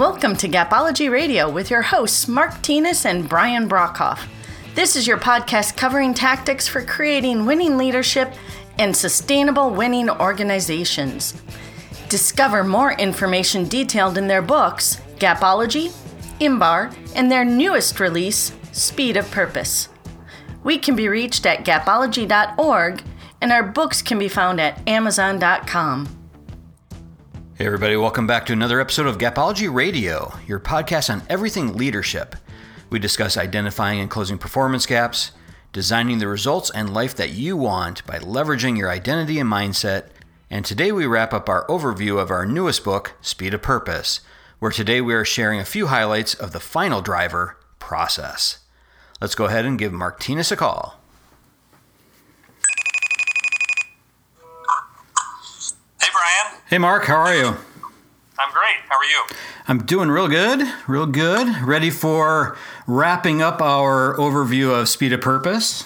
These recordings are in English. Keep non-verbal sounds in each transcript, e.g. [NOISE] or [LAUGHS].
Welcome to Gapology Radio with your hosts, Mark Tinas and Brian Brockhoff. This is your podcast covering tactics for creating winning leadership and sustainable winning organizations. Discover more information detailed in their books, Gapology, Imbar, and their newest release, Speed of Purpose. We can be reached at gapology.org, and our books can be found at amazon.com. Hey, everybody, welcome back to another episode of Gapology Radio, your podcast on everything leadership. We discuss identifying and closing performance gaps, designing the results and life that you want by leveraging your identity and mindset. And today we wrap up our overview of our newest book, Speed of Purpose, where today we are sharing a few highlights of the final driver, process. Let's go ahead and give Mark Tinas a call. Hey, Mark, how are you? I'm great. How are you? I'm doing real good, real good. Ready for wrapping up our overview of Speed of Purpose.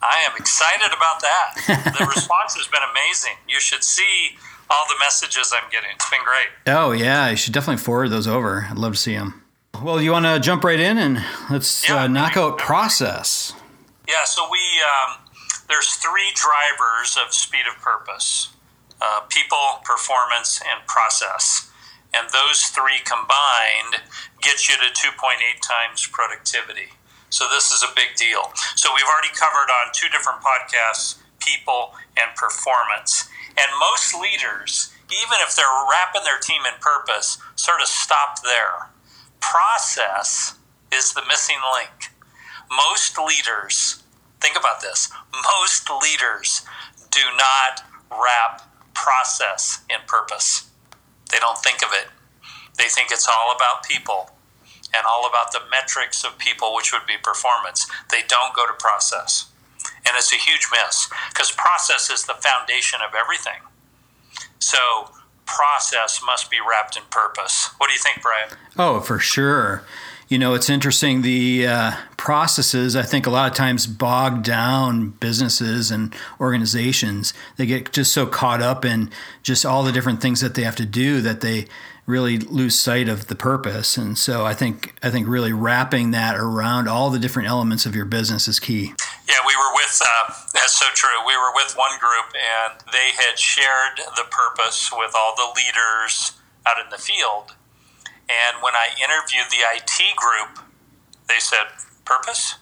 I am excited about that. the [LAUGHS] response has been amazing. You should see all the messages I'm getting. It's been great. Oh, yeah. You should definitely forward those over. I'd love to see them. Well, you want to jump right in and let's yeah, uh, knock out process. Yeah, so we, um, there's three drivers of speed of purpose uh, people, performance, and process. And those three combined get you to 2.8 times productivity. So this is a big deal. So we've already covered on two different podcasts people and performance. And most leaders, even if they're wrapping their team in purpose, sort of stop there. Process is the missing link. Most leaders, think about this, most leaders do not wrap process in purpose. They don't think of it. They think it's all about people and all about the metrics of people, which would be performance. They don't go to process. And it's a huge miss because process is the foundation of everything. So, process must be wrapped in purpose. What do you think, Brian? Oh, for sure you know, it's interesting. The uh, processes, I think, a lot of times bog down businesses and organizations. They get just so caught up in just all the different things that they have to do that they really lose sight of the purpose. And so, I think, I think really wrapping that around all the different elements of your business is key. Yeah, we were with. Uh, that's so true. We were with one group, and they had shared the purpose with all the leaders out in the field and when I interviewed the IT group, they said, "Purpose?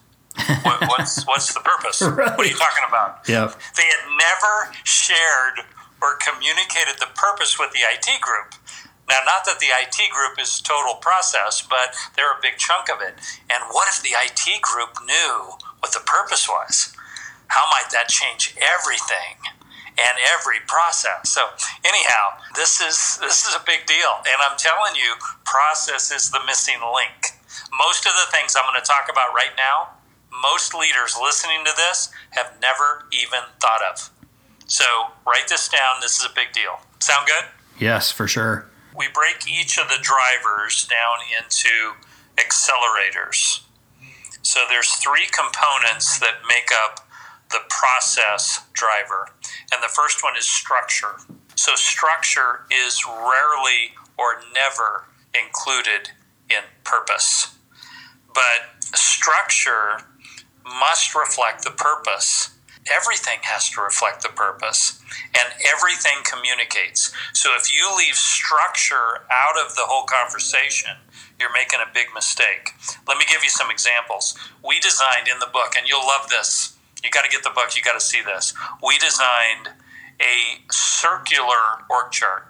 what, what's [LAUGHS] what's the purpose? Right. What are you talking about?" Yeah. They had never shared or communicated the purpose with the IT group. Now, not that the IT group is total process, but they're a big chunk of it. And what if the IT group knew what the purpose was? How might that change everything? And every process. So anyhow, this is this is a big deal, and I'm telling you, process is the missing link. Most of the things I'm going to talk about right now, most leaders listening to this have never even thought of. So write this down. This is a big deal. Sound good? Yes, for sure. We break each of the drivers down into accelerators. So there's three components that make up the process driver. And the first one is structure. So, structure is rarely or never included in purpose. But structure must reflect the purpose. Everything has to reflect the purpose, and everything communicates. So, if you leave structure out of the whole conversation, you're making a big mistake. Let me give you some examples. We designed in the book, and you'll love this you got to get the book. You got to see this. We designed a circular org chart.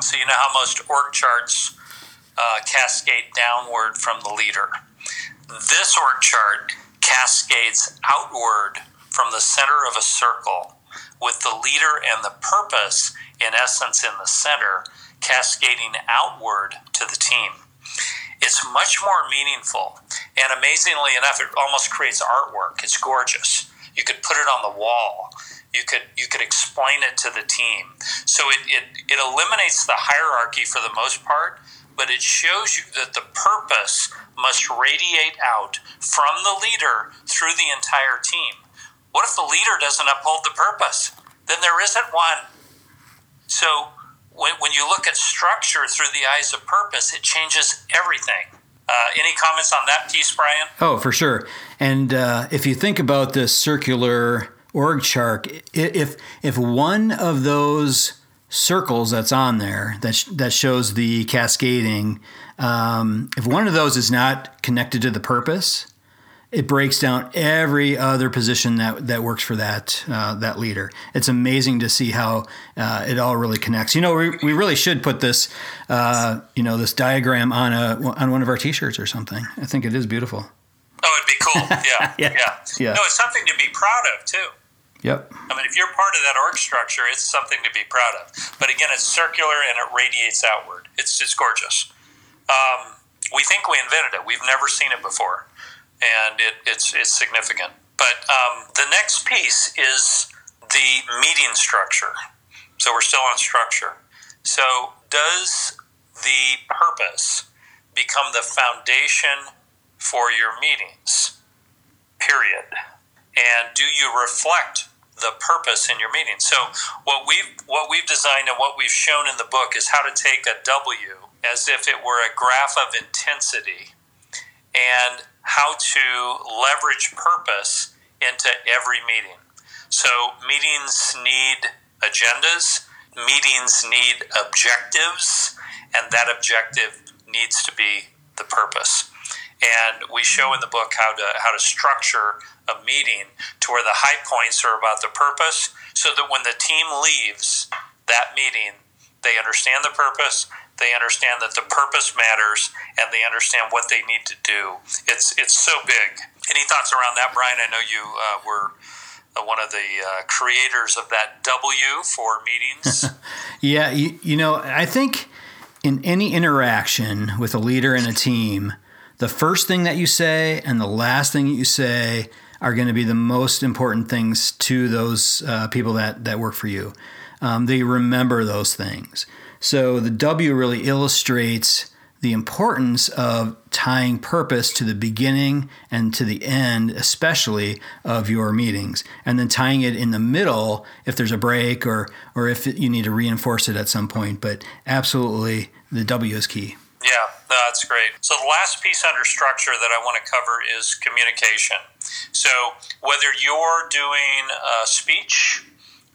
So you know how most org charts uh, cascade downward from the leader. This org chart cascades outward from the center of a circle with the leader and the purpose, in essence, in the center, cascading outward to the team. It's much more meaningful. And amazingly enough, it almost creates artwork. It's gorgeous. You could put it on the wall. You could you could explain it to the team. So it, it, it eliminates the hierarchy for the most part, but it shows you that the purpose must radiate out from the leader through the entire team. What if the leader doesn't uphold the purpose? Then there isn't one. So when, when you look at structure through the eyes of purpose, it changes everything. Uh, any comments on that piece, Brian? Oh, for sure. And uh, if you think about this circular org chart, if if one of those circles that's on there that sh- that shows the cascading, um, if one of those is not connected to the purpose, it breaks down every other position that that works for that uh, that leader. It's amazing to see how uh, it all really connects. You know, we, we really should put this uh, you know this diagram on a on one of our T-shirts or something. I think it is beautiful. Oh, it'd be cool. [LAUGHS] Yeah, yeah. yeah, yeah. No, it's something to be proud of too. Yep. I mean, if you're part of that org structure, it's something to be proud of. But again, it's circular and it radiates outward. It's it's gorgeous. Um, we think we invented it. We've never seen it before and it, it's it's significant. But um, the next piece is the meeting structure. So we're still on structure. So does the purpose become the foundation for your meetings? Period. And do you reflect the purpose in your meeting? So what we've what we've designed and what we've shown in the book is how to take a W as if it were a graph of intensity and how to leverage purpose into every meeting. So, meetings need agendas, meetings need objectives, and that objective needs to be the purpose. And we show in the book how to how to structure a meeting to where the high points are about the purpose so that when the team leaves that meeting, they understand the purpose, they understand that the purpose matters, and they understand what they need to do. It's it's so big. Any thoughts around that, Brian? I know you uh, were uh, one of the uh, creators of that W for meetings. [LAUGHS] yeah, you, you know, I think in any interaction with a leader and a team, the first thing that you say and the last thing that you say are going to be the most important things to those uh, people that, that work for you. Um, they remember those things. So the W really illustrates the importance of tying purpose to the beginning and to the end, especially of your meetings, and then tying it in the middle if there's a break or or if you need to reinforce it at some point. But absolutely, the W is key. Yeah, that's great. So the last piece under structure that I want to cover is communication. So whether you're doing a speech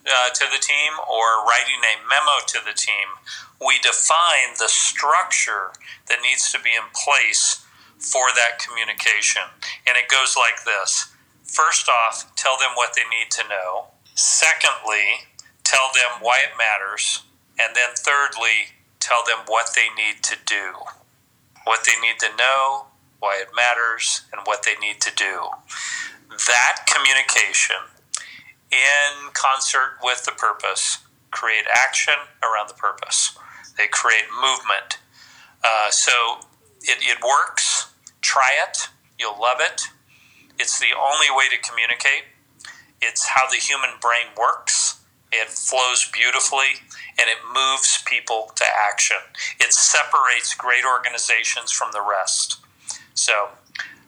uh, to the team or writing a memo to the team, we define the structure that needs to be in place for that communication. And it goes like this First off, tell them what they need to know. Secondly, tell them why it matters. And then thirdly, tell them what they need to do. What they need to know, why it matters, and what they need to do. That communication in concert with the purpose, create action around the purpose. They create movement. Uh, so it, it works. Try it. You'll love it. It's the only way to communicate. It's how the human brain works. It flows beautifully and it moves people to action. It separates great organizations from the rest. So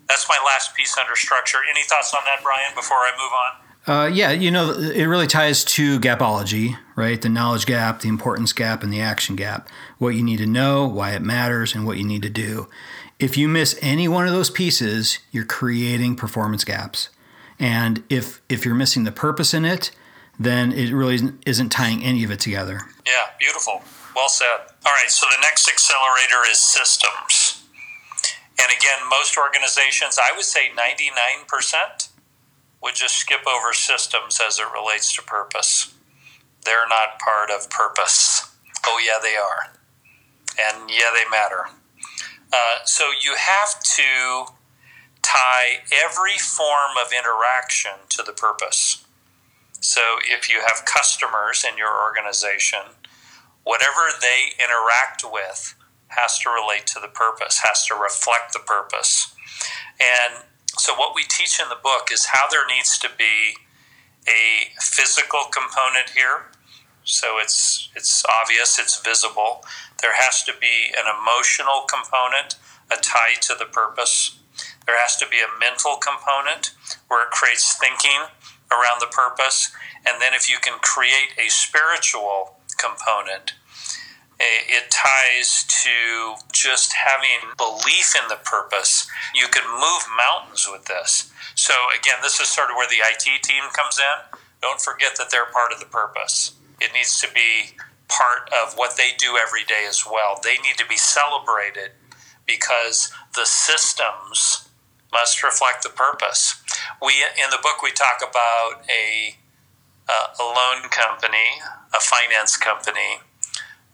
that's my last piece under structure. Any thoughts on that, Brian, before I move on? Uh, yeah, you know, it really ties to gapology, right? The knowledge gap, the importance gap, and the action gap. What you need to know, why it matters, and what you need to do. If you miss any one of those pieces, you're creating performance gaps. And if if you're missing the purpose in it, then it really isn't tying any of it together. Yeah, beautiful. Well said. All right, so the next accelerator is systems. And again, most organizations, I would say 99% would just skip over systems as it relates to purpose. They're not part of purpose. Oh, yeah, they are. And yeah, they matter. Uh, so you have to tie every form of interaction to the purpose. So if you have customers in your organization, whatever they interact with has to relate to the purpose, has to reflect the purpose. And so, what we teach in the book is how there needs to be a physical component here. So it's it's obvious, it's visible. There has to be an emotional component, a tie to the purpose. There has to be a mental component where it creates thinking around the purpose. And then if you can create a spiritual component, it ties to just having belief in the purpose. You can move mountains with this. So, again, this is sort of where the IT team comes in. Don't forget that they're part of the purpose. It needs to be part of what they do every day as well. They need to be celebrated because the systems must reflect the purpose. We in the book we talk about a uh, a loan company, a finance company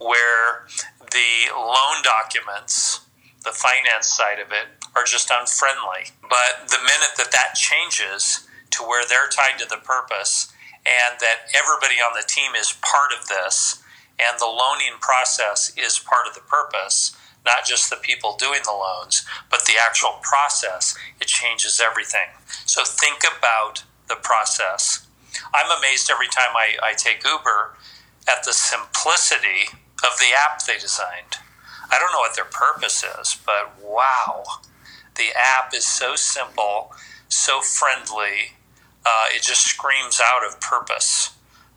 where the loan documents, the finance side of it, are just unfriendly. But the minute that that changes to where they're tied to the purpose and that everybody on the team is part of this and the loaning process is part of the purpose, not just the people doing the loans, but the actual process, it changes everything. So think about the process. I'm amazed every time I, I take Uber at the simplicity of the app they designed. I don't know what their purpose is, but wow, the app is so simple, so friendly. Uh, it just screams out of purpose.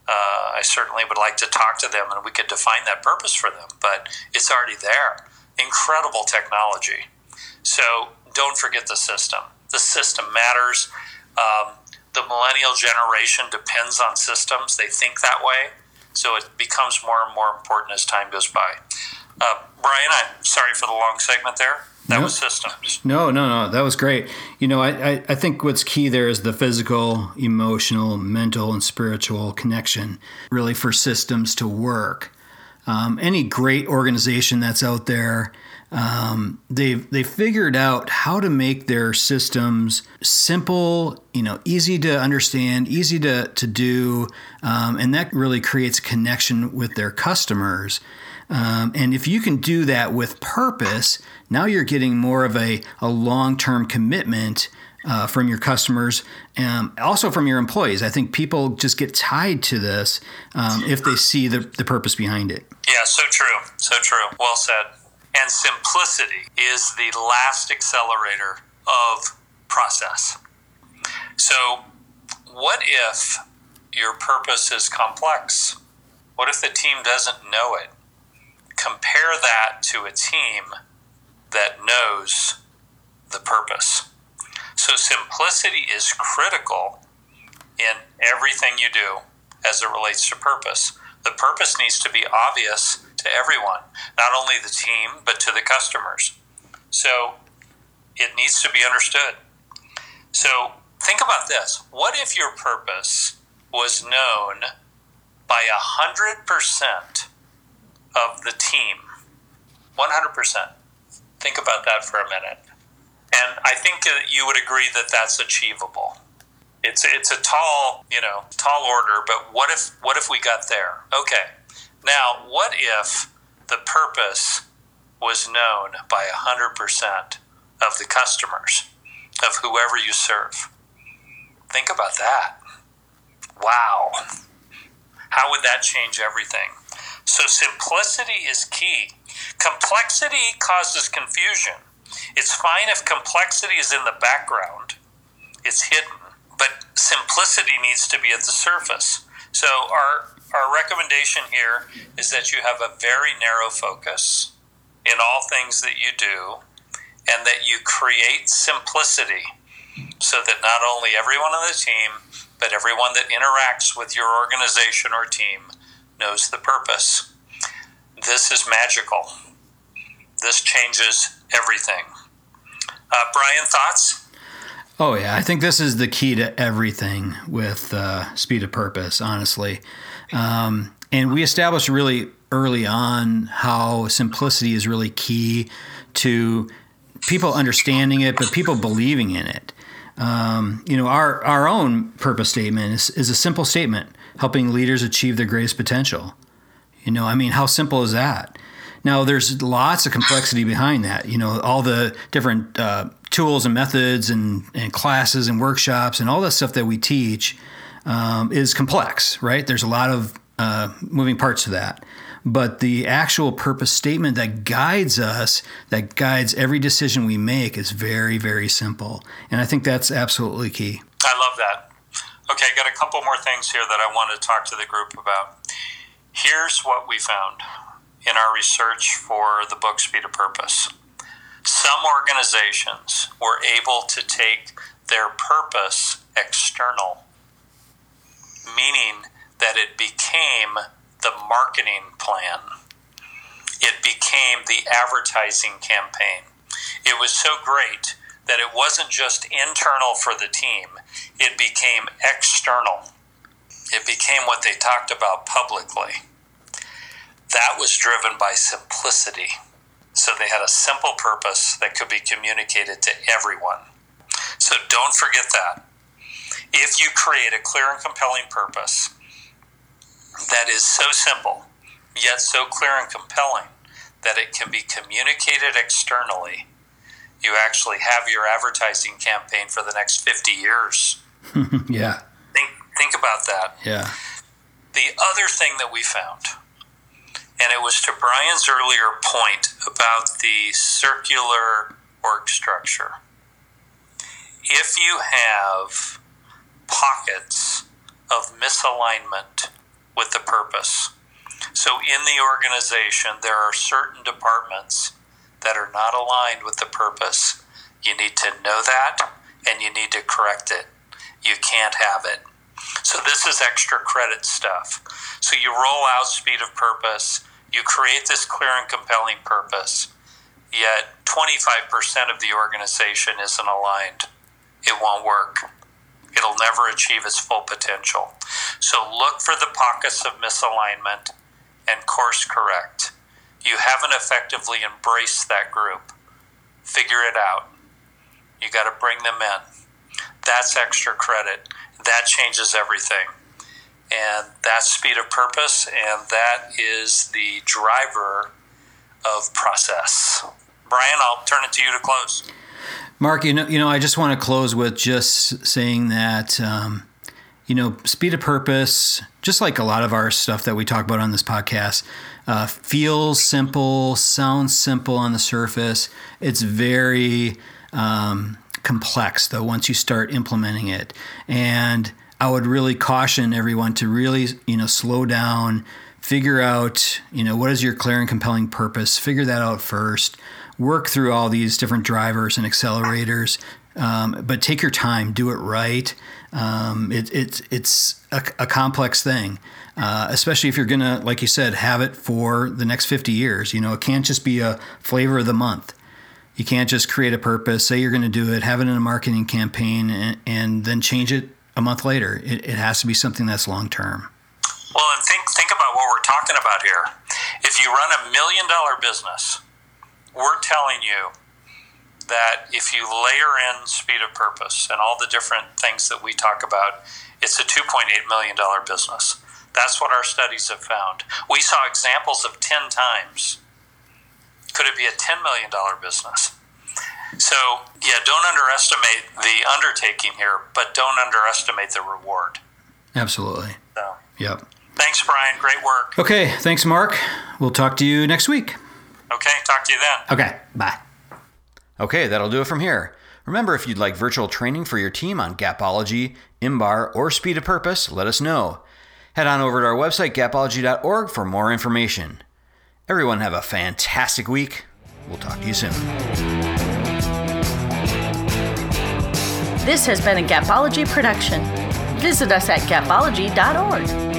Uh, I certainly would like to talk to them and we could define that purpose for them, but it's already there. Incredible technology. So don't forget the system. The system matters. Um, the millennial generation depends on systems, they think that way. So it becomes more and more important as time goes by. Uh, Brian, I'm sorry for the long segment there. That no, was systems. No, no, no. That was great. You know, I, I, I, think what's key there is the physical, emotional, mental, and spiritual connection, really, for systems to work. Um, any great organization that's out there um, they've they figured out how to make their systems simple, you know, easy to understand, easy to to do, um, and that really creates connection with their customers. Um, and if you can do that with purpose, now you're getting more of a, a long term commitment uh, from your customers, and also from your employees. I think people just get tied to this um, if they see the, the purpose behind it. Yeah, so true. So true. Well said. And simplicity is the last accelerator of process. So, what if your purpose is complex? What if the team doesn't know it? Compare that to a team that knows the purpose. So, simplicity is critical in everything you do as it relates to purpose. The purpose needs to be obvious to everyone, not only the team, but to the customers. So it needs to be understood. So think about this. What if your purpose was known by 100% of the team? 100%. Think about that for a minute. And I think that you would agree that that's achievable. It's it's a tall, you know, tall order, but what if what if we got there? Okay. Now, what if the purpose was known by 100% of the customers, of whoever you serve? Think about that. Wow. How would that change everything? So, simplicity is key. Complexity causes confusion. It's fine if complexity is in the background, it's hidden, but simplicity needs to be at the surface. So, our our recommendation here is that you have a very narrow focus in all things that you do and that you create simplicity so that not only everyone on the team, but everyone that interacts with your organization or team knows the purpose. This is magical. This changes everything. Uh, Brian, thoughts? Oh, yeah. I think this is the key to everything with uh, speed of purpose, honestly. Um, and we established really early on how simplicity is really key to people understanding it, but people believing in it. Um, you know, our, our own purpose statement is, is a simple statement helping leaders achieve their greatest potential. You know, I mean, how simple is that? Now, there's lots of complexity behind that. You know, all the different uh, tools and methods and, and classes and workshops and all the stuff that we teach um, is complex, right? There's a lot of uh, moving parts to that. But the actual purpose statement that guides us, that guides every decision we make, is very, very simple. And I think that's absolutely key. I love that. Okay, I got a couple more things here that I want to talk to the group about. Here's what we found in our research for the book Speed of Purpose. Some organizations were able to take their purpose external, meaning that it became the marketing plan. It became the advertising campaign. It was so great that it wasn't just internal for the team, it became external. It became what they talked about publicly. That was driven by simplicity. So they had a simple purpose that could be communicated to everyone. So don't forget that. If you create a clear and compelling purpose that is so simple, yet so clear and compelling that it can be communicated externally, you actually have your advertising campaign for the next 50 years. [LAUGHS] yeah. Think, think about that. Yeah. The other thing that we found, and it was to Brian's earlier point about the circular org structure. If you have pockets of misalignment with the purpose, so in the organization, there are certain departments that are not aligned with the purpose. You need to know that and you need to correct it. You can't have it. So, this is extra credit stuff. So, you roll out speed of purpose, you create this clear and compelling purpose, yet 25% of the organization isn't aligned. It won't work. It'll never achieve its full potential. So, look for the pockets of misalignment and course correct. You haven't effectively embraced that group. Figure it out. You got to bring them in. That's extra credit. That changes everything. And that's speed of purpose, and that is the driver of process. Brian, I'll turn it to you to close. Mark, you know, you know, I just want to close with just saying that, um, you know, speed of purpose, just like a lot of our stuff that we talk about on this podcast, uh, feels simple, sounds simple on the surface. It's very um, complex, though, once you start implementing it. And I would really caution everyone to really, you know, slow down, figure out, you know, what is your clear and compelling purpose. Figure that out first. Work through all these different drivers and accelerators, um, but take your time, do it right. Um, it, it, it's a, a complex thing, uh, especially if you're going to, like you said, have it for the next 50 years. You know, it can't just be a flavor of the month. You can't just create a purpose, say you're going to do it, have it in a marketing campaign, and, and then change it a month later. It, it has to be something that's long term. Well, and think think about what we're talking about here. If you run a million dollar business, we're telling you that if you layer in speed of purpose and all the different things that we talk about, it's a $2.8 million business. That's what our studies have found. We saw examples of 10 times. Could it be a $10 million business? So, yeah, don't underestimate the undertaking here, but don't underestimate the reward. Absolutely. So, yep. Thanks, Brian. Great work. Okay. Thanks, Mark. We'll talk to you next week. Okay. Talk to you then. Okay. Bye. Okay, that'll do it from here. Remember, if you'd like virtual training for your team on Gapology, IMBAR, or Speed of Purpose, let us know. Head on over to our website, gapology.org, for more information. Everyone, have a fantastic week. We'll talk to you soon. This has been a Gapology production. Visit us at gapology.org.